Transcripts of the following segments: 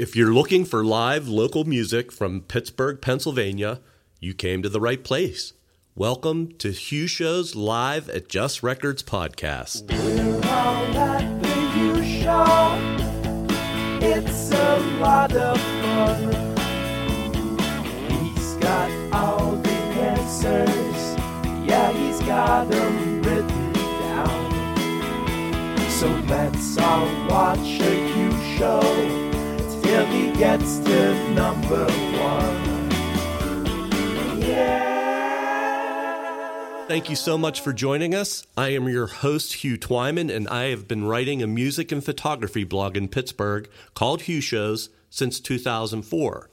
If you're looking for live local music from Pittsburgh, Pennsylvania, you came to the right place. Welcome to Hugh Show's Live at Just Records podcast. We're all at the Hugh Show. It's a lot of fun. He's got all the answers. Yeah, he's got them written down. So let's all watch a Hugh Show gets to number one. Yeah. Thank you so much for joining us. I am your host, Hugh Twyman, and I have been writing a music and photography blog in Pittsburgh called Hugh Shows since 2004.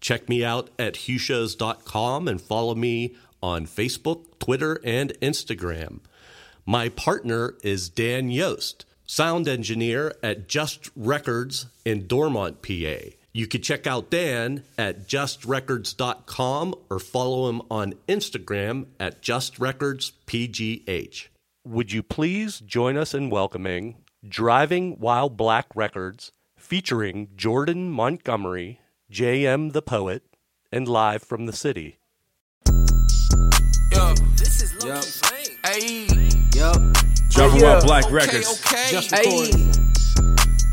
Check me out at hughshows.com and follow me on Facebook, Twitter, and Instagram. My partner is Dan Yost, sound engineer at Just Records in Dormont, PA. You can check out Dan at justrecords.com or follow him on Instagram at justrecordspgh. Would you please join us in welcoming Driving While Black Records featuring Jordan Montgomery, JM the Poet, and live from the city. Yup. This is Yup. Loki Flame. Hey. Yup. Driving Yeah. While Black Okay, Records. okay. Just Hey. recording.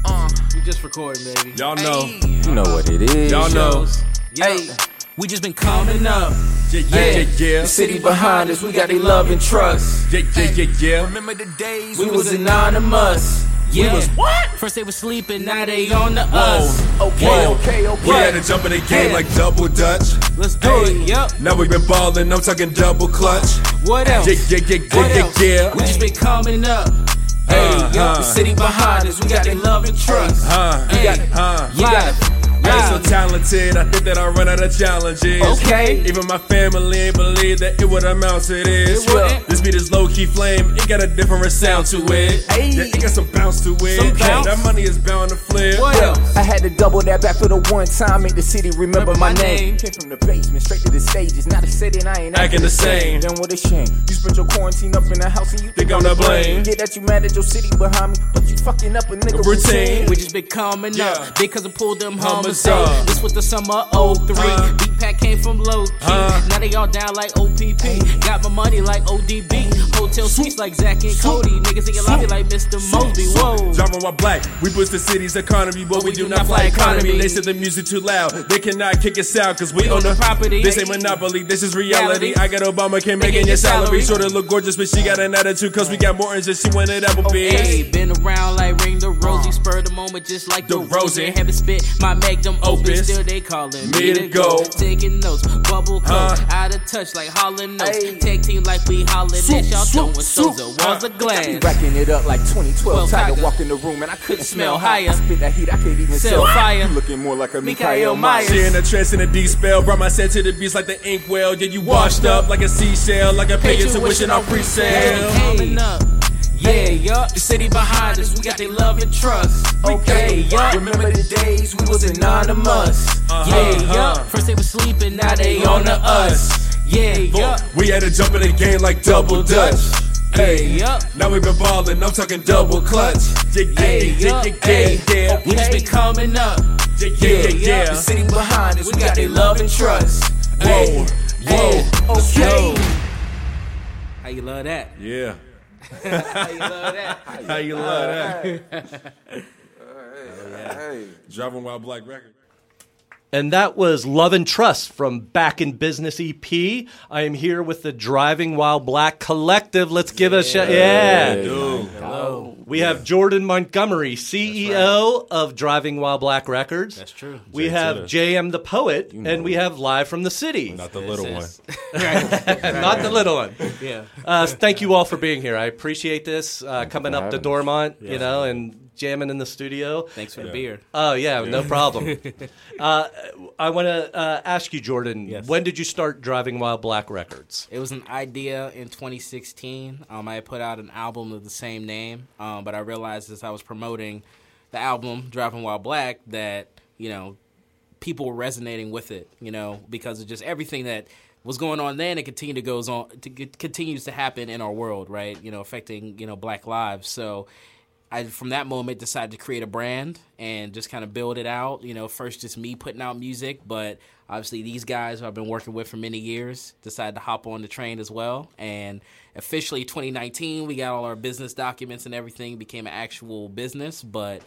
Uh, We just recording, baby. Y'all know. hey. You know what it is. Y'all know. Hey. We just been coming up. Yeah, yeah, yeah, yeah. The city behind us, we got their love and trust. Yeah, yeah, yeah, yeah. Remember the days We was anonymous. Yeah. was what? First they was sleeping, now they on the us. Okay, Whoa. okay, okay. We had to jump in the game Yeah. like double dutch. Let's do Hey. it. Yup. Now we been ballin', I'm talking double clutch. What else? Yeah, yeah, yeah, yeah, yeah, yeah. We just been coming up. Hey, Uh, yo, uh. the city behind us, we got their love and trust. Huh, We got we got I'm so talented, I think that I run out of challenges. Okay. Even my family ain't believe that it would amount to this. It wouldn't. This beat is low key flame, it got a different sound to it. Hey. Yeah, it got some bounce to it. Some bounce. That money is bound to flip. What else? I had to double that back for the one time, make the city remember my name. Came from the basement straight to the stages, now they say that I ain't Acting the same. Then what a shame. You spent your quarantine up in the house and you Think I'm to blame. Yeah, that you mad at your city behind me, but you fucking up a nigga Routine. routine. We just been coming Yeah. up because I pulled them Hummers hummers up. up. This was the summer 03. Uh. Beat pack came from low key. Uh. Now they all down like OPP. Got my money like ODB. Hotel suites like Zack and Cody. Niggas in your lobby like Mr. Mosby. Whoa. Driving while black, we boost the city's economy, but we do not fly economy. They said the music too loud, they cannot kick us out, cause we own the property. This ain't monopoly, this is reality. Reality. I got Obama, can't make Making your your salary. salary. Sure to look gorgeous, but she got an attitude, cause we got more than just she wanted Applebee's. Hey, been around like Ring the Rosie, spur the moment just like The the, Rosie. Rosie. Haven't spit my magnum Opus. opus, still they calling Me me to go. go. Taking notes, bubble Huh. coat, out of touch like hollering notes. Hey. Tag team like we hollering Swoop, y'all swoop, throwing swoop. souls the walls of glass. Racking it up like 2012 Well, Tiger Tiger. walk in the room and I couldn't smell higher. Spit that heat, I can't even Sell fire. You looking more like a Michael Myers. She in a trance in a D spell, brought my set to the beats like the inkwell. Yeah, you washed up like a seashell, like a pay your tuition on pre-sale. Coming up. Yeah, yup. The city behind us, we got their love and trust. Okay, yup. Remember the days we was anonymous. Uh-huh, Yeah, uh-huh. yup. First they was sleeping, now they on to us. Yeah, yup. We had to jump in the game like double dutch. Hey, yup. now we been ballin', I'm talking double clutch. Yeah, yeah, yeah, yeah, yeah. We just been coming up. Yeah, yeah, yeah. The city behind us, we got their love and trust. Whoa, whoa, Okay. How you love that? Yeah. How you love that? How you love that? Driving While Black Record. And that was Love and Trust from Back in Business EP. I am here with the Driving While Black Collective. Let's give a shout. Yeah. Hello. We have Jordan Montgomery, CEO of Driving While Black Records. That's true. We Jay have JM the Poet, and we have Live from the City. Not the little one. Not the little one. Yeah. Uh, thank you all for being here. I appreciate this. Uh, coming up to Dormont, you know, and jamming in the studio. Thanks for the beer. Oh yeah, no problem. uh, I want to uh, ask you, Jordan. Yes. When did you start driving While Black Records? It was an idea in 2016. Um, I had put out an album of the same name, um, but I realized as I was promoting the album Driving While Black that you know people were resonating with it. You know because of just everything that was going on then and continue to goes on to, continues to happen in our world, right? You know, affecting you know black lives. So I from that moment decided to create a brand and just kind of build it out. You know, first just me putting out music, but obviously these guys who I've been working with for many years decided to hop on the train as well. And officially 2019, we got all our business documents and everything became an actual business, but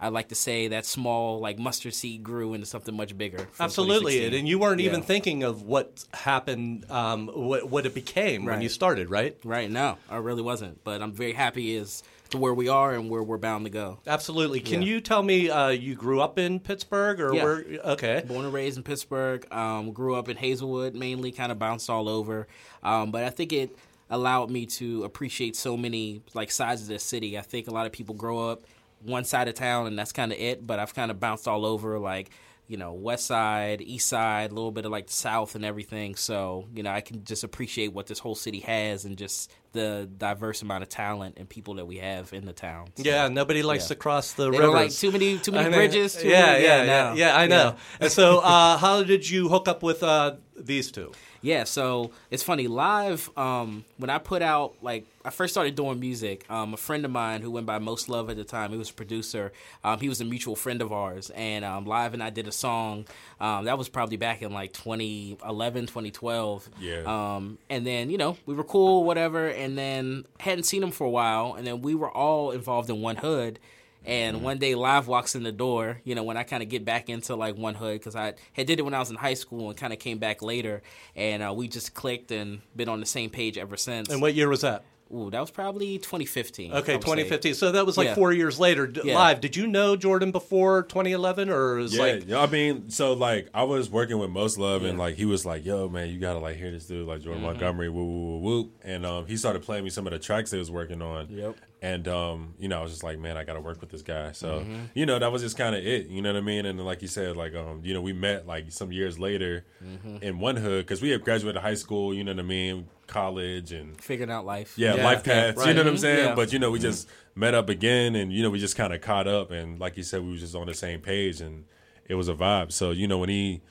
I like to say that small like mustard seed grew into something much bigger. Absolutely, 2016. and you weren't even thinking of what happened, um, what, what it became when you started, right? Right, no, I really wasn't. But I'm very happy as to where we are and where we're bound to go. Absolutely. Can Yeah. you tell me uh, you grew up in Pittsburgh or Yeah. where? Okay. Born and raised in Pittsburgh, um, grew up in Hazelwood mainly, kind of bounced all over. Um, but I think it allowed me to appreciate so many like sides of the city. I think a lot of people grow up one side of town and that's kind of it. But I've kind of bounced all over, like you know, west side, east side, a little bit of like the south and everything. So you know, I can just appreciate what this whole city has and just the diverse amount of talent and people that we have in the town. So, Yeah, nobody likes Yeah. to cross the river. like too many too I many bridges. Too yeah, many, yeah, no. yeah, yeah, I know. And so, uh, how did you hook up with uh, these two? Yeah, so it's funny. Live, um, when I put out like I first started doing music, um, a friend of mine who went by Most Love at the time, he was a producer. Um, he was a mutual friend of ours, and um, live and I did a song. Um, that was probably back in like 2011, 2012. Yeah. Um, and then you know we were cool, whatever. And then hadn't seen him for a while, and then we were all involved in one hood. And one day, Live walks in the door. You know, when I kind of get back into like one hood because I had did it when I was in high school and kind of came back later, and uh, we just clicked and been on the same page ever since. And what year was that? Ooh, that was probably 2015. Okay, would say. 2015. So that was like Yeah. four years later. D- Yeah. Live. Did you know Jordan before 2011, or was Yeah, like? yeah, I mean, so like I was working with Most Love, and like he was like, "Yo, man, you gotta like hear this dude, like Mm-hmm. Jordan Montgomery, woo woo woo woo," and um, he started playing me some of the tracks he was working on. Yep. And um, you know, I was just like, man, I gotta work with this guy. So Mm-hmm. you know, that was just kind of it. You know what I mean? And like you said, like um, you know, we met like some years later Mm-hmm. in one hood because we had graduated high school. You know what I mean? College and Figuring out life. yeah, Yeah, life yeah, paths. right. You know what I'm saying? yeah. But you know, we just met up again, and you know, we just kind of caught up, and like you said, we were just on the same page, and it was a vibe. So you know, when he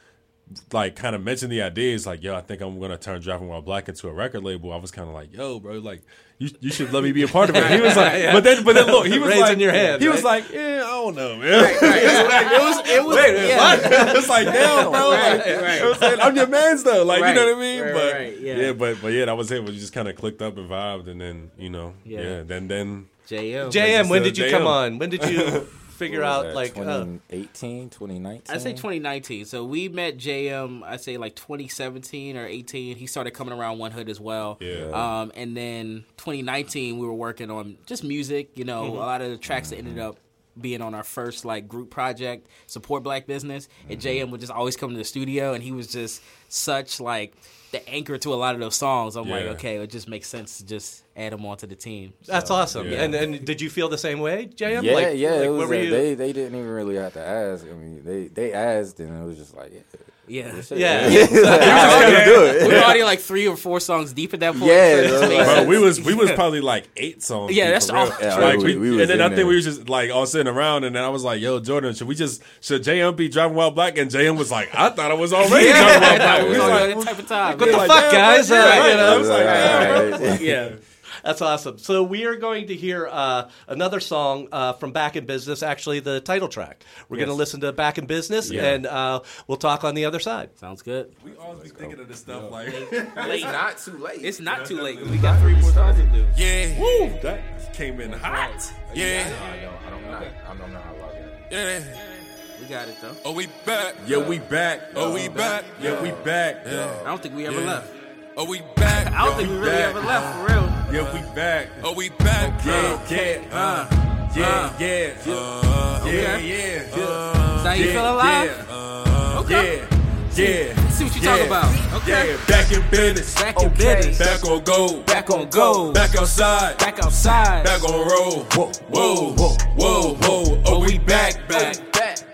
like kind of mentioned the idea, it's like, yo, I think I'm gonna turn Driving While Black into a record label. I was kind of like, yo, bro, like. You, you should let me be a part of it. He was like, but then, but then look, he was Raising like, your hand, he was like, yeah, I don't know, man. it was, it was, Wait, yeah. it's like, damn, bro. Right, like, right. you know I'm saying? I'm your man's though. Like, Right, you know what I mean? right, but right, yeah. yeah, but but yeah, that was it. We just kind of clicked up and vibed, and then you know, Yeah. yeah, then then JM. JM, when uh, did you JM. come on? When did you figure What out that, like? Uh, 2018, 2019. I say 2019. So we met JM. I say like 2017 or 18. He started coming around One Hood as well. Yeah. Um, and then 2019 we were working on just music. You know, a lot of the tracks that ended up being on our first like group project, support black business. And JM would just always come to the studio, and he was just such like the anchor to a lot of those songs. I'm like, okay, it just makes sense to just add him onto the team. that's awesome. yeah. And and did you feel the same way, JM? Yeah, like, yeah. Like, it was, were uh, you? They they didn't even really have to ask. I mean, they they asked, and it was just like, yeah, Yeah. shit. Yeah. I was gonna do it. we were already like three or four songs deep at that point. Yeah, so bro, made like- Bro, sense. we was we was probably like eight songs. Yeah, deep, that's for real. all- Yeah, Like, we- we, we and then in I think there. we was just like all sitting around, and then I was like, "Yo, Jordan, should we just should JM be driving while black?" And JM was like, "I thought I was already Yeah. driving while black." We was was like, that type of time. What the like, fuck, damn, guys? bro, yeah, you right. know? I was like, damn, bro. Alright. yeah. That's awesome. So we are going to hear uh, another song uh, from Back in Business, actually the title track. We're going to listen to Back in Business, Yeah. and uh, we'll talk on the other side. Sounds good. We always be thinking of this stuff like It's not too late. It's not too late. We got three more songs to do. Yeah, Woo, that came in hot. yeah, I don't, I don't know. I don't know how long it. yeah. We got it though. Oh, we back. Yeah, we back. Oh, we back. Yeah, we back. I don't think we ever Yeah. left. Oh, we back. I don't think we really back. ever left for real. Yeah, we back. Oh, we back. Yeah, yeah, uh, yeah, yeah, Uh, yeah, okay. yeah, Is that how you yeah, feel alive? yeah, uh, Okay. yeah, yeah. See what you yeah, talk about. Okay. Yeah, back in business. Back in business. Back on go. Back on go. Back outside. Back outside. Back on roll. Whoa, whoa, whoa, whoa. Oh, we back, back.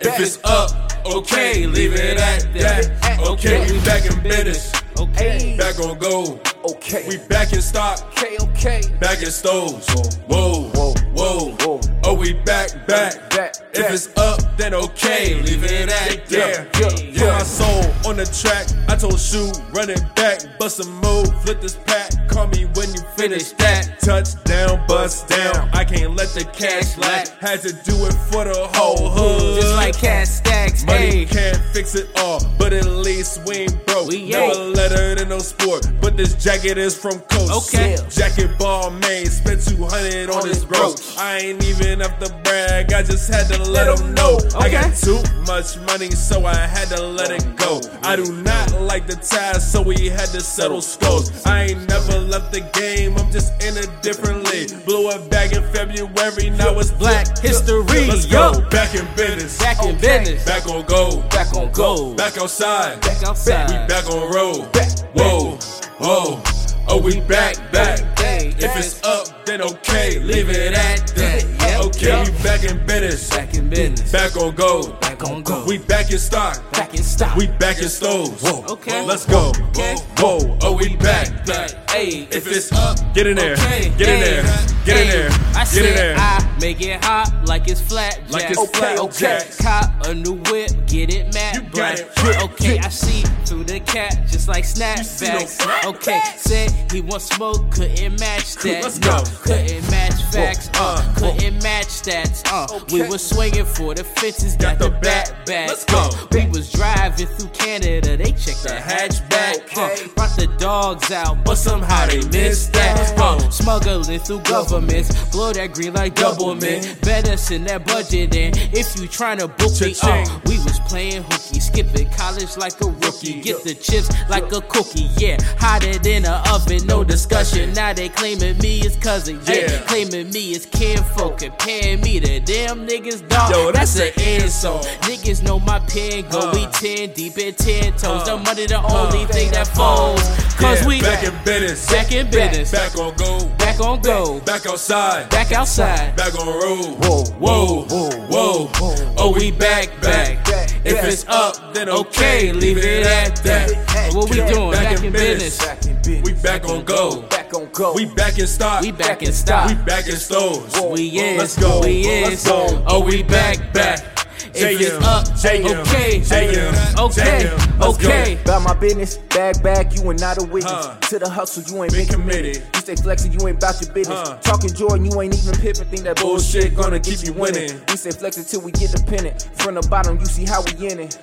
If it's up, okay, leave it at that. Okay, we back in business. Okay. Back on go. Okay. We back in stock. okay, okay. Back in stoves. Whoa, whoa, whoa. whoa. Oh, we back, back. Back, If it's up, then okay. Leave it at Yeah, that. yeah, Put my soul on the track. I told Shu, run it back. Bust a move, flip this pack. Call me when you finish that. Touchdown, bust down. I can't let the cash lack. Had to do it for the whole hood. Just like cash stacks, Money can't fix it all, but at least we ain't broke. We Never ain't. let it in no sport, but this jacket is from Coast. Okay. Jacket ball made, spent 200 on this rope. I ain't even have to brag, I just had to let them know. I got too much money, so I had to let it go. I do not like the ties, so we had to settle scores. I ain't never left the game, I'm just in a different league. Blew it back in February, now it's Black history, Let's yo. go, back in business. Back in business. Back on go. Back on go. Back outside. Back outside. We back on road. Whoa, whoa. Oh, we back, back. If it's up, then okay. Leave it at that. Okay, we back in business. Back in business. Back on go. Back on go. We back in stock. Back in stock. We back in stoves. Whoa. Okay. Let's go. Okay. Whoa, oh, we back, back. Hey, If it's up, get in there. Okay, Get in hey, there. Get in there. I Get in there. I make it hot like it's flat. Like jack. it's flat Okay, cop a new whip, get it matte You got black. it. Okay, I see through the cat just like see no snapbacks. snapbacks. Okay, said he want smoke, couldn't match that. Let's go. couldn't match facts. Uh, uh, couldn't match stats. Uh, we Okay. was swinging for the fences, got, Got the the back back. back. Let's go. Uh, we was driving through Canada, they checked the hatchback. Okay. Uh, brought the dogs out, but somehow they missed that. Uh, smuggling through governments, blow that green like double man. Better send that budget in if you tryna book me. Uh, we was playing hooky, skipping college like a rookie. Get the chips like a cookie, yeah. Hotter than a oven, no discussion. Now they claiming me as cousin, yeah. Claiming me as kinfolk, comparing me to damn niggas, dog. Yo, that's, that's an an insult. Niggas know my pen go, we Uh. 10 deep in 10 toes. Uh. the money the only thing that falls. Cause Yeah, we back in business. Back in business, Back on go. back on go, Back outside. back outside. Back on road. Whoa, whoa, whoa, whoa. Oh, we back, back. If it's up, then Okay, leave it at that. What we doing? Back in in business. business. In business. We back on go. Back on go. We back in stock. We back in stock. We back in stores. We is. Let's go. We Let's go. Oh, we back, back. If it's JM, up, JM, okay, JM, okay, JM. Let's go. okay. About my business, bag back, you ain't not a witness. To the hustle, you ain't Been been committed. committed. You stay flexing, you ain't about your business. Talking Jordan, you ain't even pippin'. Think that bullshit, Bullshit gonna keep you winning. We stay flexing till we get the pennant. From the bottom, you see how we in it.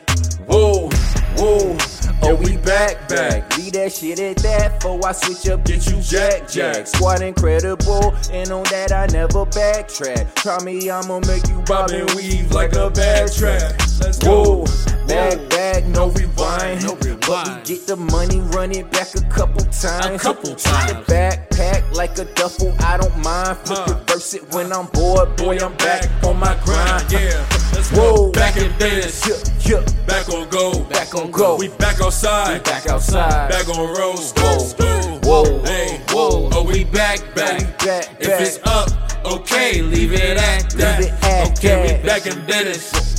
Whoa, whoa. Oh, we back, back. Leave that shit at that. Before I switch up, get you jack, jack. Squad incredible, and on that I never backtrack. Try me, I'ma make you bob Bob and and weave weave like a bad track. Let's go. back, Whoa. back, no rewind. No But we get the money, run it back a couple times. A couple Take the times. backpack like a duffel, I don't mind. Flip Huh. reverse it when I'm bored. Boy, I'm back on my grind. Yeah. Let's Whoa. go. Back in business. Yeah, yeah, Back on go. back on go. We back outside. We back outside. Back on road. Whoa, whoa, Hey, Whoa. Oh, we back, back. back, If back. it's up, okay, leave it at Leave that. it at okay, that. we back in business.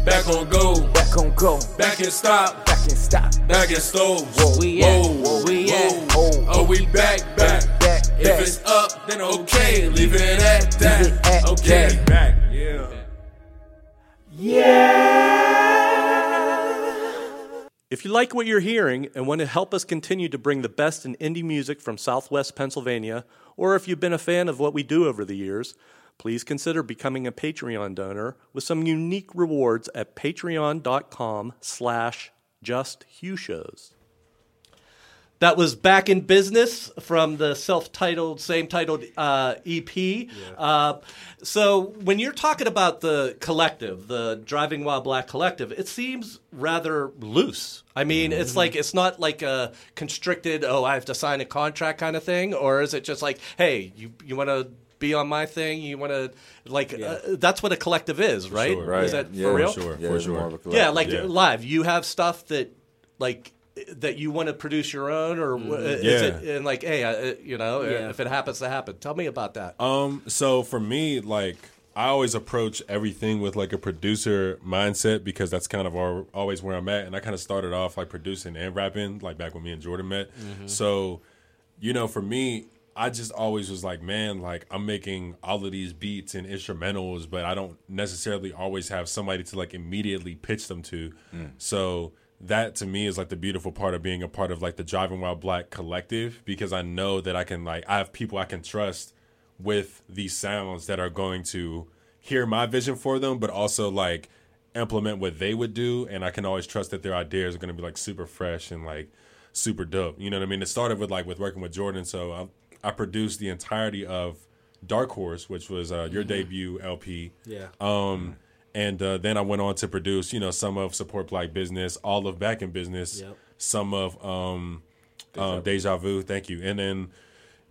Whoa, Back on go. back on go. Back in stop. Back and stop. Back in stoves. We at, we at. Whoa, Oh, we back, back. back, If it's up, then okay, leave it at that. Leave it at okay, that. back. Yeah. If you like what you're hearing and want to help us continue to bring the best in indie music from Southwest Pennsylvania, or if you've been a fan of what we do over the years, please consider becoming a Patreon donor with some unique rewards at patreon.com slash justhughshows. That was Back in Business from the self titled, same titled uh, EP. Uh, so, when you're talking about the collective, the Driving While Black collective, it seems rather loose. I mean, it's like, it's not like a constricted, oh, I have to sign a contract kind of thing, or is it just like, hey, you, you want to be on my thing? You want to, like, uh, that's what a collective is, right? sure. Right. Is that yeah, for real? sure, Yeah, for sure. more of a collective. Yeah, like Yeah. live. You have stuff that like that you want to produce your own, or wh- is Yeah. it and like, hey, uh, you know, Yeah. if it happens to happen, tell me about that. Um, so for me, like I always approach everything with like a producer mindset because that's kind of our, always where I'm at. And I kind of started off like producing and rapping, like back when me and Jordan met. So, you know, for me, I just always was like, man, like I'm making all of these beats and instrumentals, but I don't necessarily always have somebody to like immediately pitch them to. Mm. So that to me is like the beautiful part of being a part of like the Driving While Black collective because I know that I can like I have people I can trust with these sounds that are going to hear my vision for them, but also like implement what they would do, and I can always trust that their ideas are going to be like super fresh and like super dope. You know what I mean? It started with like with working with Jordan, so I, I produced the entirety of Dark Horse, which was uh, your debut LP. Yeah. Um, and uh, then I went on to produce, you know, some of Support Black Business, all of Back in Business, Yep. some of um, Deja, Deja Vu. Thank you. And then,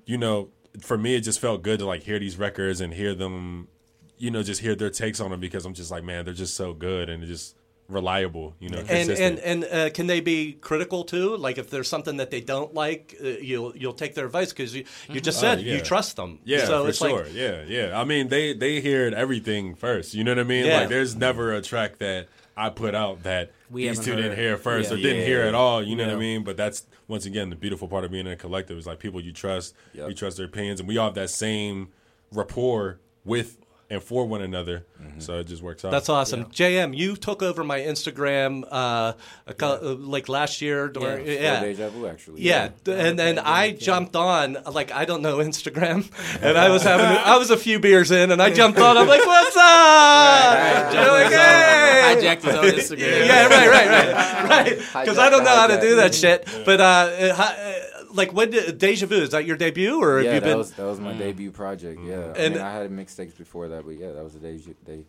you know, for me, it just felt good to like hear these records and hear them, you know, just hear their takes on them because I'm just like, man, they're just so good and they're just reliable, you know. and consistent. and and uh, can they be critical too? Like if there's something that they don't like, uh, you'll you'll take their advice because you, you just said Oh, yeah. you trust them. Yeah, so for it's sure. like yeah, yeah. I mean, they they heard everything first. You know what I mean? Yeah. Like, there's never a track that I put out that We these haven't two didn't hear first Yeah. or didn't hear at all. You know what I mean? But that's once again the beautiful part of being in a collective is like people you trust, Yep. you trust their opinions, and we all have that same rapport with and for one another. So it just works out. That's awesome. JM, you took over my Instagram uh, a cou- uh, like last year. During, Yeah, yeah. Deja Vu, actually. Yeah, th- and then I jumped on like I don't know Instagram, and I was having I was a few beers in, and I jumped on. I'm like, "What's up?" You're like, "Hey." Hijacked his own Instagram. Yeah, right, right, right, right. Because I don't know how to do that shit. But uh, uh, uh, like, when did Deja Vu is that your debut, or have Yeah, you that been? was that was my debut project. Yeah, I Mm. And- mean, I had mixtapes before that, but yeah, that was the debut. debut.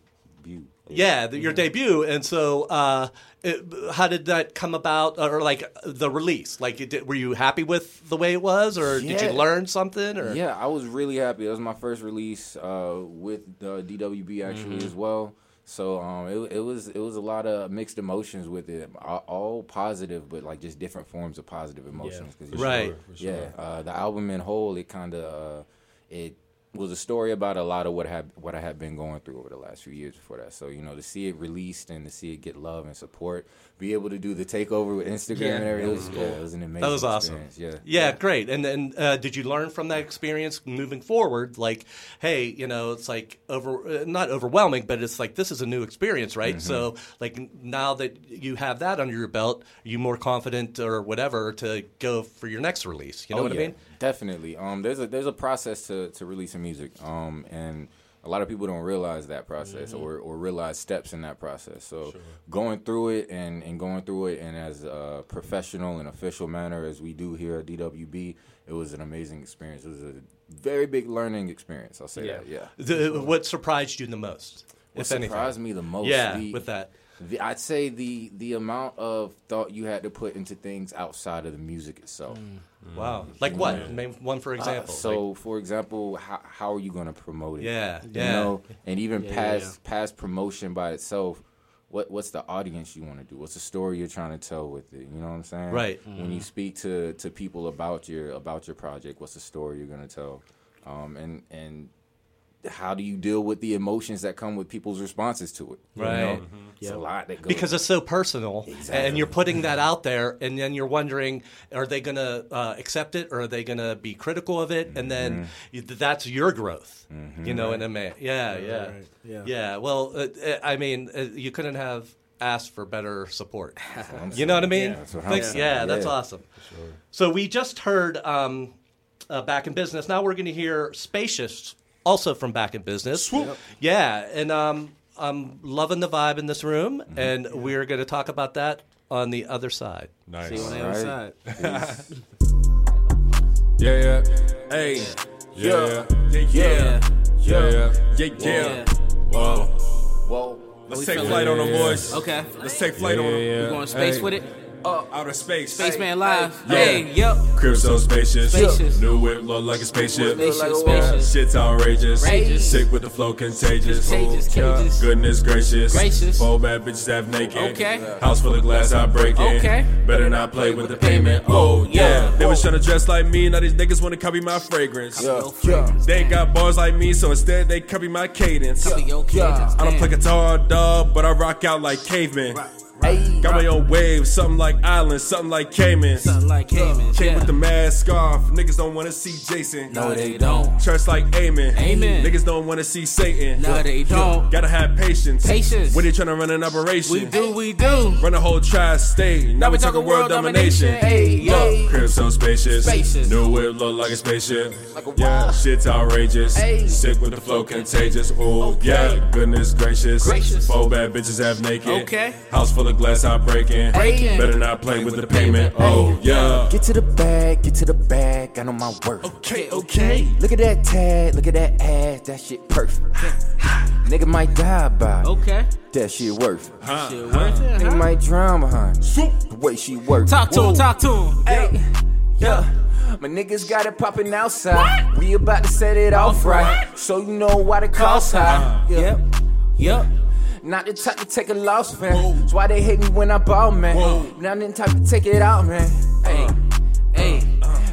Yeah, the, your debut, and so uh, it, how did that come about, or like the release? Like, it, were you happy with the way it was, or did you learn something? Or Yeah, I was really happy. It was my first release uh, with the DWB actually Mm-hmm. as well. So um, it, it was it was a lot of mixed emotions with it, all, all positive, but like just different forms of positive emotions. you- Right. For sure. Yeah, uh, the album in whole, it kind of uh, it was a story about a lot of what had what I had been going through over the last few years before that. So you know, to see it released and to see it get love and support, be able to do the takeover with Instagram Yeah, and everything, that it was, yeah, it was an amazing. That was awesome. experience, Yeah, Yeah, great. And then uh, did you learn from that experience moving forward? Like, hey, you know, it's like over uh, not overwhelming, but it's like this is a new experience, right? Mm-hmm. So, like now that you have that under your belt, are you more confident or whatever to go for your next release? You know Oh, what yeah, I mean? Definitely. Um, there's a there's a process to to releasing music. Um, and a lot of people don't realize that process Mm-hmm. or, or realize steps in that process. So going through it and, and going through it in as a professional and official manner as we do here at DWB, it was an amazing experience. It was a very big learning experience. I'll say that. Yeah. The, what surprised you the most, What if anything? surprised me the most? Yeah, the- with that. The, I'd say the the amount of thought you had to put into things outside of the music itself. Wow. Like what? Name one for Uh, example. so, Like- for example, how, how are you going to promote it? Yeah, you yeah. know, and even Yeah, yeah, past past promotion by itself. What what's the audience you want to do? What's the story you're trying to tell with it? You know what I'm saying? Right. When you speak to to people about your about your project, what's the story you're going to tell? Um, and and how do you deal with the emotions that come with people's responses to it? You Right. know? It's a lot that goes because it's so personal exactly. and you're putting that out there and then you're wondering are they going to uh, accept it or are they going to be critical of it and then Mm-hmm. that's your growth you know what i mean yeah yeah right. Yeah. yeah well uh, uh, i mean uh, you couldn't have asked for better support I'm you know what i mean That's what I'm Like, saying. yeah that's Yeah. awesome so we just heard um, uh, back in business now we're going to hear spacious also from back in business yeah and um, i'm loving the vibe in this room Mm-hmm. and we're going to talk about that on the other side nice. See you on the other Right. side. Yeah, yeah. Hey. Yeah. Yeah. Yeah. Yeah. Yeah. Yeah. Yeah. Whoa. Whoa. Let's take feeling? flight on them, boys. Okay. Let's take flight on them. You going space with it? Uh, Outer space. Spaceman Live. Yeah. Hey, yup. Crib so spacious. Spacious. New whip look like a spaceship. Spaceship, spacious. Shit's outrageous. Rageous. Sick with the flow contagious. Cages, cages. Goodness gracious. Gracious. Four bad bitches half naked. Okay. House full of glass, I break it. Okay. Better not play with the payment. Oh, oh yeah. They was oh. trying to dress like me. Now these niggas want to copy my fragrance. Yo, fragrance. They ain't got bars like me, so instead they copy my cadence. Copy your cadence. I don't play guitar, dog, but I rock out like cavemen. Ayy. Got my own wave, something like Island, something like Cayman. Something like Cayman. Came yeah. with the mask off. Niggas don't wanna see Jason. No, they don't. Church like Amen. Amen. Niggas don't wanna see Satan. No, they don't. Gotta have patience. Patience. When they tryna run an operation. We do, we do. Run a whole tri-state. Now, we talking world domination. Hey, yo. Crib so spacious. Spacious. New whip look like a spaceship. Like a yeah, wall. shit's outrageous. Hey. Sick with the flow contagious. Oh yeah, goodness gracious. Gracious. Four bad bitches half naked. Okay. House full of glass out breaking. Breaking. Better not play with the payment. Oh yeah. Get to the bag, get to the bag, I know my worth. Okay, okay. Look at that tag, look at that ass, that shit perfect. Nigga might die by it. Okay. that shit worth it. Shit worth it, Nigga huh? might drown behind it. the way she work. Talk to him, talk to him. Hey, yeah. My niggas got it popping outside. What? We about to set it off right. So you know why the cost high. Uh, yep. Yep. Not the type to take a loss, man. That's why they hate me when I ball, man. Not the type to take it out, man. Hey, hey.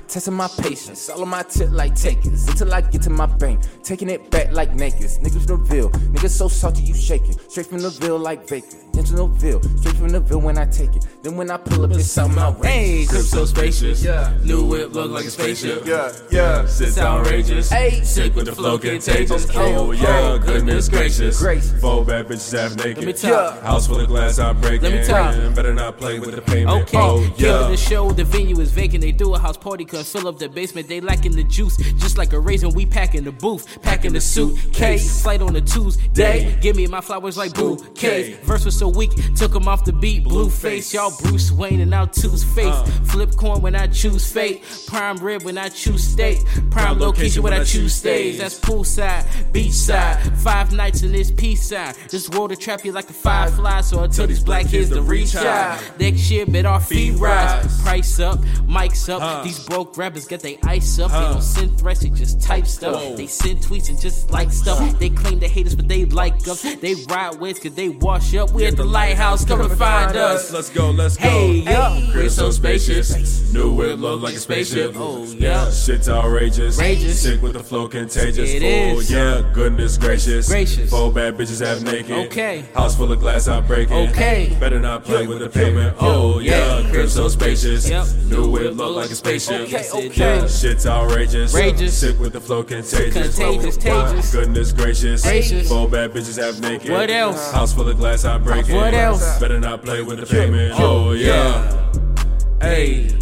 Testing my patience, all on my tip like takers. Until I get to my bank, taking it back like nakeds. Niggas from the Ville, niggas so salty you shaking. Straight from the Ville like bacon. Into the Ville, straight from the Ville when I take it. Then when I pull up, it's something outrageous. Hey, Crib so spacious. Yeah. New whip look like a spaceship. Yeah, yeah. Shit's outrageous. Hey. Sick with the flow contagious. Okay, Oh okay. yeah, goodness gracious. Gracious. Four bad bitches half naked. Let me tell Yeah. House full of glass out breaking. Let me tell you. Better not play with the payment. Okay, Oh killing yeah. the show, the venue is vacant. They do a house party, couldn't fill up the basement. They lacking the juice, just like a raisin. We packing the booth, packing the suitcase. Flight on a Tuesday. Give me my flowers like bouquets. Verse was so weak, took him off the beat. Blue face, y'all Bruce Wayne and now two's face. Uh. Flip coin when I choose fate. Prime rib when I choose state. Prime location when I choose stays. That's poolside, beachside. Five nights in this peace sign. This world will trap you like a firefly. So I tell these black kids to reach out. Next year, bet our feet rise. Price up, mics up. These broke rappers get they ice up. They don't send threats, they just type stuff. They send tweets and just like stuff. They claim they hate us, but they like us. They ride waves cause they wash up. We at the lighthouse, come and find us. Let's go, let's go. Hey, yo. Crib so spacious. New whip look like a spaceship. Oh, yeah. Shit's outrageous. Outrageous. Sick with the flow contagious. It oh is. yeah, goodness gracious. Gracious. Four bad bitches half naked. Okay. House full of glass out breaking. Okay. Better not play with the payment. Oh yeah. yeah, crib so spacious. Yep. New whip look like a spaceship. Oh, okay, Yeah, okay. shit's outrageous. Outrageous. Sick with the flow contagious. Contagious, Oh, tagious. Goodness gracious. Gracious. Four bad bitches half naked. What else? House full of glass out breaking. What else? Better not play with the payment. Oh yeah. Hey,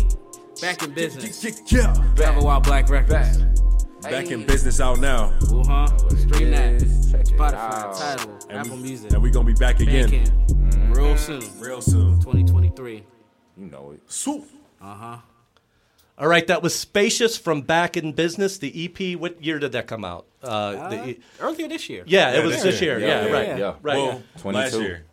back in business. Yeah. Travel Wild Black Records. Back Back in business out now. Uh huh. Stream that. Spotify, out. Tidal, And Apple we, Music, And we gonna be back again Bandcamp. Real soon. real soon. 2023. You know it. Swoop. All right, that was Spacious from Back in Business, the EP. What year did that come out? Uh, the, E- Earlier this year. yeah, Yeah, it was this this year. year. Yeah, Yeah, yeah, right. yeah. Right. Well, 22. last year.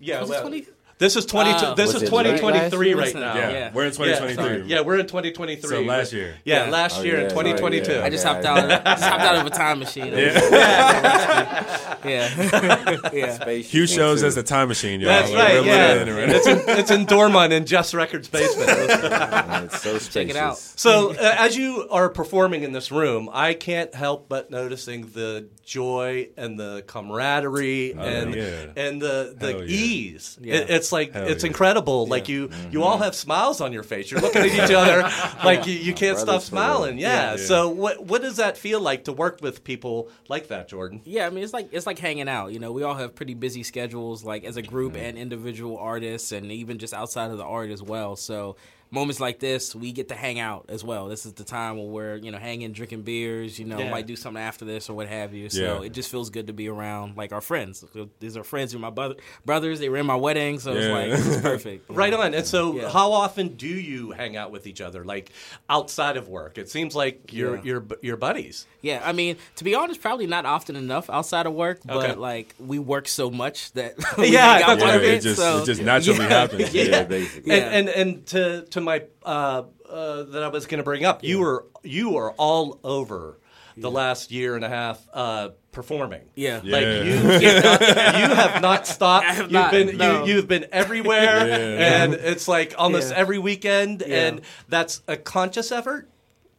Yeah, Was it well, 20? This is 22. Oh. this Was is it late 2023 last right year? now. Yeah, Yeah. we're in Yeah, 2023. sorry. Yeah, we're in 2023. So last year. Yeah, Yeah. last Oh, year yeah, in sorry, 2022. yeah. I just hopped out. Of, just hopped out of a time machine. Yeah. yeah. Space Hugh King shows too. as the time machine, y'all. That's Like, right. we're Yeah, living in it right it's in, it's in Dormont in Just Records basement. Man, it's so Check it out. So, uh, as you are performing in this room, I can't help but noticing the joy and the camaraderie and yeah. and the the Hell yeah. ease. Yeah. It- it's like Hell it's yeah. incredible. Like you you mm-hmm. all have smiles on your face. You're looking at each other like you, you can't stop brothers for real. smiling. Yeah. Yeah. So what what does that feel like to work with people like that, Jordan? Yeah, I mean it's like it's like hanging out. You know, we all have pretty busy schedules, like as a group mm-hmm. and individual artists, and even just outside of the art as well. So moments like this, we get to hang out as well. This is the time where we're you know hanging, drinking beers. You know, Yeah. might do something after this or what have you. So Yeah. it just feels good to be around like our friends. These are friends who are my brother, brothers. They were in my wedding, so it's like this is perfect. Right know? on. And so, Yeah. how often do you hang out with each other, like outside of work? It seems like you're Yeah. you're you're buddies. Yeah, I mean, to be honest, probably not often enough outside of work, but Okay. like we work so much that we Yeah, hang out that's quite a what I Yeah, mean. it just, so- it just naturally happens. Yeah. Yeah, basically. Yeah. And, and and to to my uh, uh, that I was going to bring up, you were you are all over the last year and a half uh, performing. Yeah. like Yeah. you you have not stopped. I have you've not, been no. you, you've been everywhere, Yeah. and it's like almost Yeah. every weekend, Yeah. and that's a conscious effort.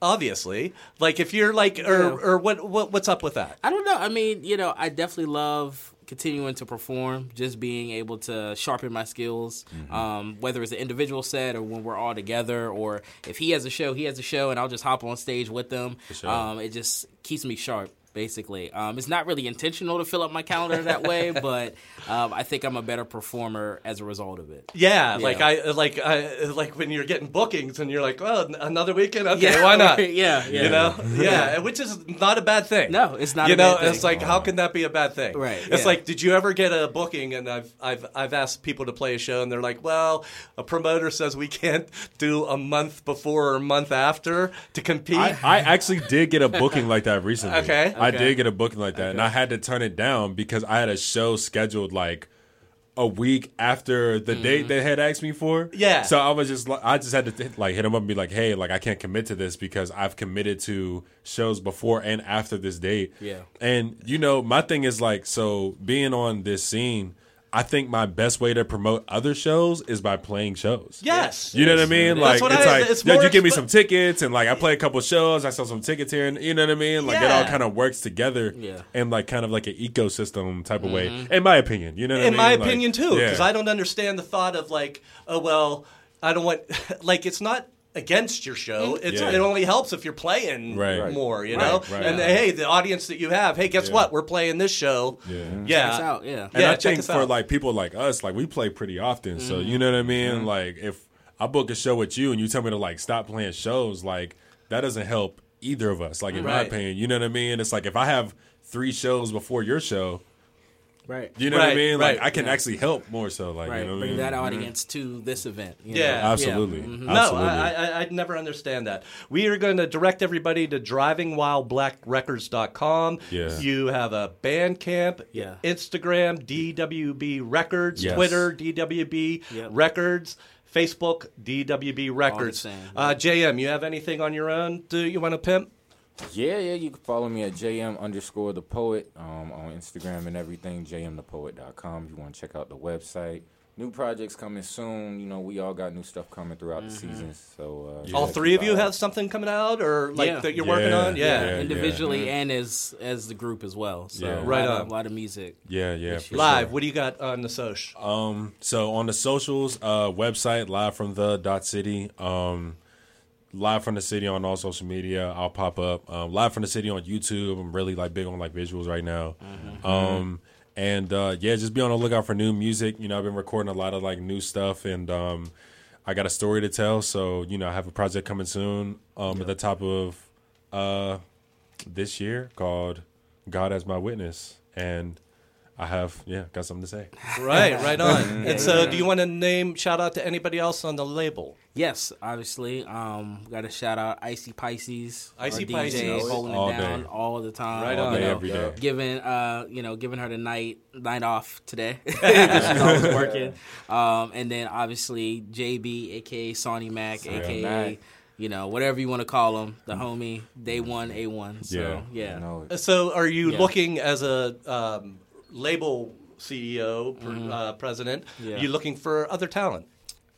Obviously, like if you're like, or Yeah. or what, what what's up with that? I don't know. I mean, you know, I definitely love continuing to perform, just being able to sharpen my skills, um, whether it's an individual set or when we're all together, or if he has a show, he has a show, and I'll just hop on stage with them. sure. Um, it just keeps me sharp. Basically, um, it's not really intentional to fill up my calendar that way, but um, I think I'm a better performer as a result of it. Yeah, Yeah. like I like I like when you're getting bookings and you're like, well, another weekend, okay, Yeah, why not? yeah, yeah. you know, yeah, which is not a bad thing. No, it's not You a know, bad thing. it's like how can that be a bad thing? Right, It's yeah. like, did you ever get a booking? And I've I've I've asked people to play a show, and they're like, well, a promoter says we can't do a month before or a month after to compete. I, I actually did get a booking like that recently. Okay. I did get a booking like that, and I had to turn it down because I had a show scheduled like a week after the date mm-hmm. they had asked me for. Yeah. So I was just like, I just had to like hit them up and be like, hey, like I can't commit to this because I've committed to shows before and after this date. Yeah. And you know, my thing is like, so being on this scene. I think my best way to promote other shows is by playing shows. yes, You know what I mean? That's Like what it's I- like it's yeah, more you give me some tickets and like I play a couple shows, I sell some tickets here, and you know what I mean? Like it all kind of works together, Yeah. and like kind of like an ecosystem type of way, mm-hmm. in my opinion. You know, what in I my mean? Like, opinion too because yeah. i don't understand the thought of like oh well i don't want like it's not against your show mm-hmm. it's Yeah. it only helps if you're playing Right. Right. more you Right, know right. and Yeah. hey the audience that you have hey guess Yeah. what we're playing this show Yeah. yeah It's out, yeah. And Yeah, I check think us for out. like people like us, like we play pretty often, so mm-hmm. you know what I mean. Mm-hmm. Like if I book a show with you and you tell me to like stop playing shows, like that doesn't help either of us. Like in my Right. opinion, you know what I mean. It's like if I have three shows before your show, Right. you know what I Right, mean. Like right. I can actually help more so. Like Right. you know what I Bring mean. that audience to this event. you Yeah. know? Absolutely. Mhm. No, Absolutely. I, I, I'd never understand that. We are going to direct everybody to drivingwhileblackrecords.com. Yeah. You have a Bandcamp, Yeah. Instagram, DWB Records, Yes. Twitter, DWB Yep. Records, Facebook, DWB Records. Uh, JM, you have anything on your own? Do you want to pimp? Yeah, yeah, you can follow me at JM underscore the poet um, on Instagram and everything, jmthepoet.com if you want to check out the website. New projects coming soon. You know, we all got new stuff coming throughout the seasons. So uh, All three of you have something coming out or like Yeah. that you're working Yeah. on? Yeah. Yeah. individually and as as the group as well. So Yeah. a Right lot on. A lot of music. Yeah, yeah. for Live, sure. what do you got on the social? Um, so on the socials, uh, website live from the dot city. Um, live from the city on all social media. I'll pop up. Um, live from the city on YouTube. I'm really like big on like visuals right now. Um, and uh, yeah, just be on the lookout for new music. You know, I've been recording a lot of like new stuff, and um, I got a story to tell. So you know, I have a project coming soon. Um, at the top of uh this year called "God as My Witness," and I have yeah got something to say. Right, right on. and so, do you want to name, shout out to anybody else on the label? Yes, obviously. Um, got to shout out Icy Pisces, Icy our DJ, Pisces. holding All it down day. all the time. Right All on. day, you know, every day. Giving uh, you know, giving her the night night off today. She's always working. Um, and then obviously JB, aka Sonny Mac, aka you know whatever you want to call him, the homie, day one, a one. So Yeah. yeah, So, are you Yeah. looking as a um, label CEO, pr- uh, president? Mm-hmm. Yeah. Are you looking for other talent?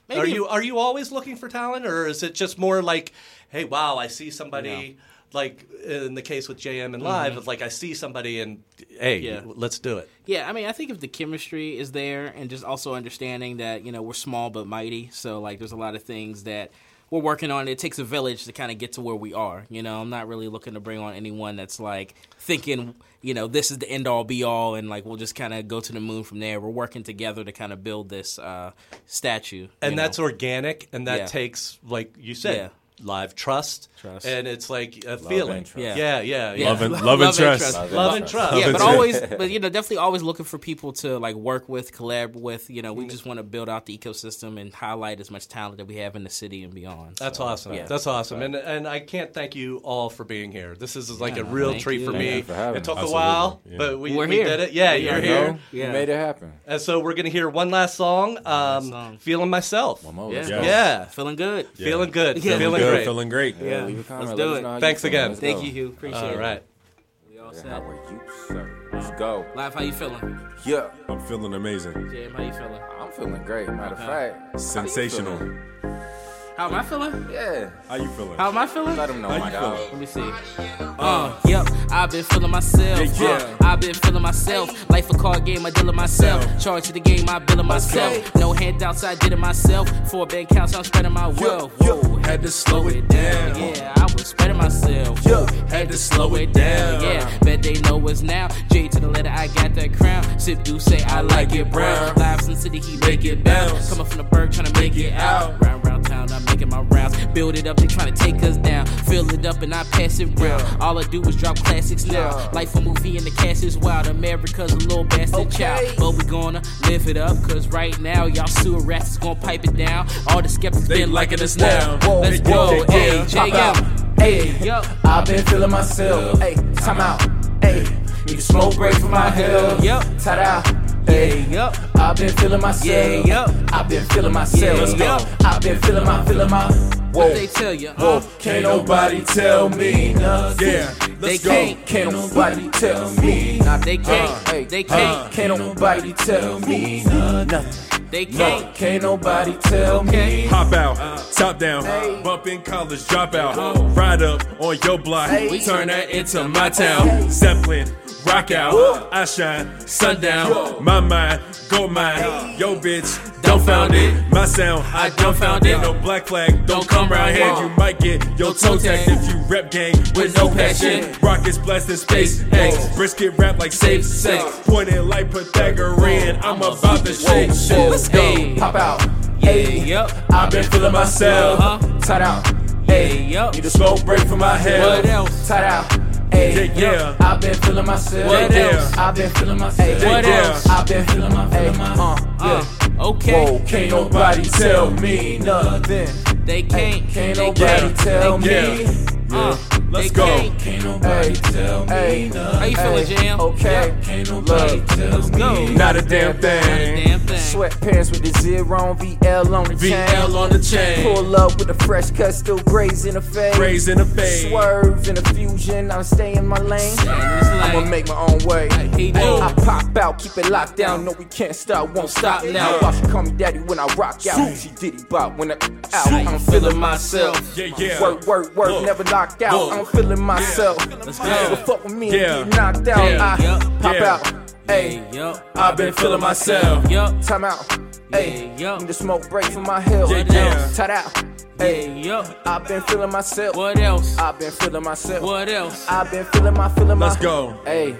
Maybe Are you are you always looking for talent, or is it just more like, hey, wow, I see somebody. Like in the case with JM and Live, it's like I see somebody and hey, Mm-hmm. Yeah. let's do it. Yeah, I mean, I think if the chemistry is there and just also understanding that, you know, we're small but mighty. So, like, there's a lot of things that we're working on. It takes a village to kind of get to where we are. You know, I'm not really looking to bring on anyone that's like thinking, you know, this is the end all be all and like we'll just kind of go to the moon from there. We're working together to kind of build this uh, statue. and you that's organic, and that Yeah. takes like you said, Yeah. Live trust, Trust. and it's like a feeling. Yeah, Yeah. yeah, yeah. Yeah. Love and, Love love and and trust. trust. Love Love and trust. yeah, but always, but you know, definitely always looking for people to like work with, collab with. You know, we just want to build out the ecosystem and highlight as much talent that we have in the city and beyond. That's So, awesome. yeah. That's awesome. And and I can't thank you all for being here. This is like a real treat you. for me. for it took us. a while, Yeah. but we, We're we here. did it. Yeah, you're are here. You Yeah. you made it happen. And so we're gonna hear one last song. Um, song. feeling myself. One more. Yeah. Let's Yeah. go. Yeah, Feeling good. Feeling good. Feeling good, great. feeling great. Yeah, Yeah. leave a comment. Let's do us it. know Thanks again. Let's Thank go. you, Hugh. Appreciate All it. right. We all How set. are you, sir? Let's go. Live, how you feeling? Yeah, I'm feeling amazing. Jam, how you feeling? I'm feeling great. Matter of Okay. fact, how you Sensational. Feeling? How am I feeling? Yeah. How you feeling? How am I feeling? Let them know, How my you dog. feeling? Let me see. Uh, yep, I've been feeling myself. Yeah, yeah. Uh, I've been feeling myself. Life a card game, I deal it myself. Charge to the game, I bill it myself. No handouts, I did it myself. Four bank accounts, I'm spreading my wealth. Whoa, Had to slow it down. Yeah, I was spreading myself. Yo, had to slow it down. Yeah, bet they know us now. J to the letter, I got that crown. Sip do say I like it brown. Lives in the city, he make it bounce. Coming from the berg, trying to make it out. Round round town, I'm making my rounds. Build it up, they trying to take us down. Fill it up and I pass it round. All I do is drop classics now. Life a movie and the cast is wild. America's a little bastard child. But we gonna live it up, cause right now, y'all sewer rats is gonna pipe it down. All the skeptics They been liking us now. Whoa, Let's go, hey. JM. Hey, Yo. I've been feeling myself. Hey, time out. Hey, need a smoke break from my hell. Yup. Tat out. Hey, Yup. I've been feeling myself. Yeah, yup. I've been feeling myself. Yeah, yup. I've been feeling my, feeling my. What they tell you? whoa. Can't nobody tell me nothing. Yeah, They let's go. can't. Can't nobody tell me. Nah, they can't. Uh, hey, they can't. Can't nobody tell me nothing. they can't. can't nobody tell me. Hop out, top down, bump in college, drop out, ride up on your block, Hey. turn that into my town. Zeppelin, rock out, I shine, sundown, my mind, go mine, yo bitch, dumbfound it, my sound, I dumbfound it. No black flag, don't come round here, you might get your toe tagged if you rep gang with no passion. Rockets blasting space, X, brisket rap like safe sex, pointing like Pythagorean, I'm about to shake shit. Let's go. Hey. Pop out. Hey, Hey, yup. I've been feeling myself. Uh-huh. Tight out. Hey, yep. need a smoke break from my head. What else? Tight out. Hey, Yeah, yeah. I've been feeling myself. What Yeah, else? I've been feeling myself. Yeah, What else? I've been feeling my, feeling my. Uh, Uh, okay. Whoa, can't nobody tell me nothing. They can't. can't they nobody can't. tell me. can't. Uh, Let's go. Can't. Can't nobody tell me nothing. How you feeling, Hey, Jam? Okay. Can't nobody tell Let's go. Not a damn thing. Damn thing. Sweatpants with the zero on VL on the chain. VL on the chain. Pull up with a fresh cut, still graze in the face. Raise in the face. Swerve in the fusion, I'm staying in my lane. Stay in this I'ma make my own way. He do. I pop out, keep it locked down. No, we can't stop, won't stop now. Watch her call me daddy when I rock out. She did it bop when I out. I'm feeling myself. Yeah, yeah. Work, work, work, Look. never knocked out. Look. I'm feeling myself. Let's go. Nigga fuck with me Yeah. and get knocked out. Yeah. I Yup. pop Yeah. out. Hey, yup. I've been feeling myself. Yup. time out. Hey, Yeah, yup. need a smoke break from my hill. Yeah, yeah. Tight out. Hey, Hey, yup. I've been feeling myself. What else? I've been feeling myself. What else? I've been feeling my feeling my. Let's go. Hey,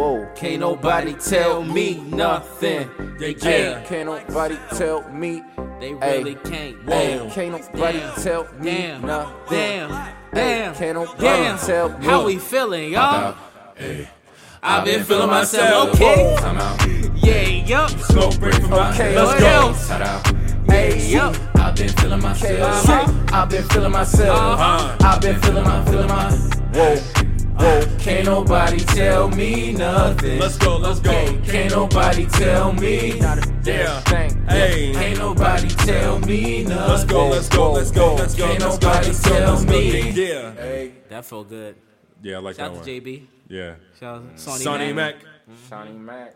whoa. Can't nobody tell me nothing. Yeah, Hey, yeah. can't nobody tell me. They Hey. really can't. Hey, Damn. can't nobody Damn. tell me Damn. nothing. Damn. Damn. can't nobody Damn. tell me. How we feeling, y'all? I've been feeling myself. myself. Okay. Yeah, yup. Smoke break from my Okay, Let's What go. else? Hey, Yup. I've been feeling myself. Uh-huh. I've been feeling myself. Uh, I've been feeling my, feeling my. Whoa, whoa. Can't nobody tell me nothing. let's go. Let's go. Hey, can't nobody tell me not a Yeah. thing. Hey. Can't nobody tell me nothing. Let's go. Let's go. Let's go. Let's go. Can't Let's go. nobody Let's go. tell Let's go. me. Yeah. Hey, That felt good. Yeah, I like Shout that out one. to JB. Yeah. Shout out to Sonny, Sonny Mac. Shawnee Mac.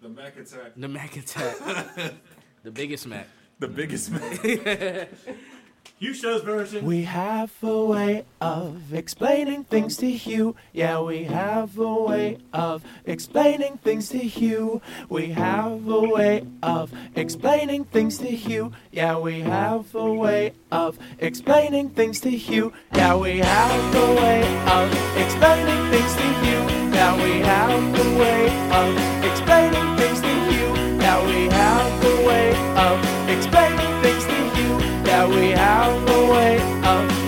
The Mac attack. The Mac attack. the biggest Mac. The biggest Mac. Hughshows version. We have a way of explaining things to you. Yeah, we have a way of explaining things to you. We have a way of explaining things to you. Yeah, we have a way of explaining things to you. Yeah, we have a way of explaining things to you. Yeah, we have a way of explaining things to you. Yeah, we have a way of explaining we have a way of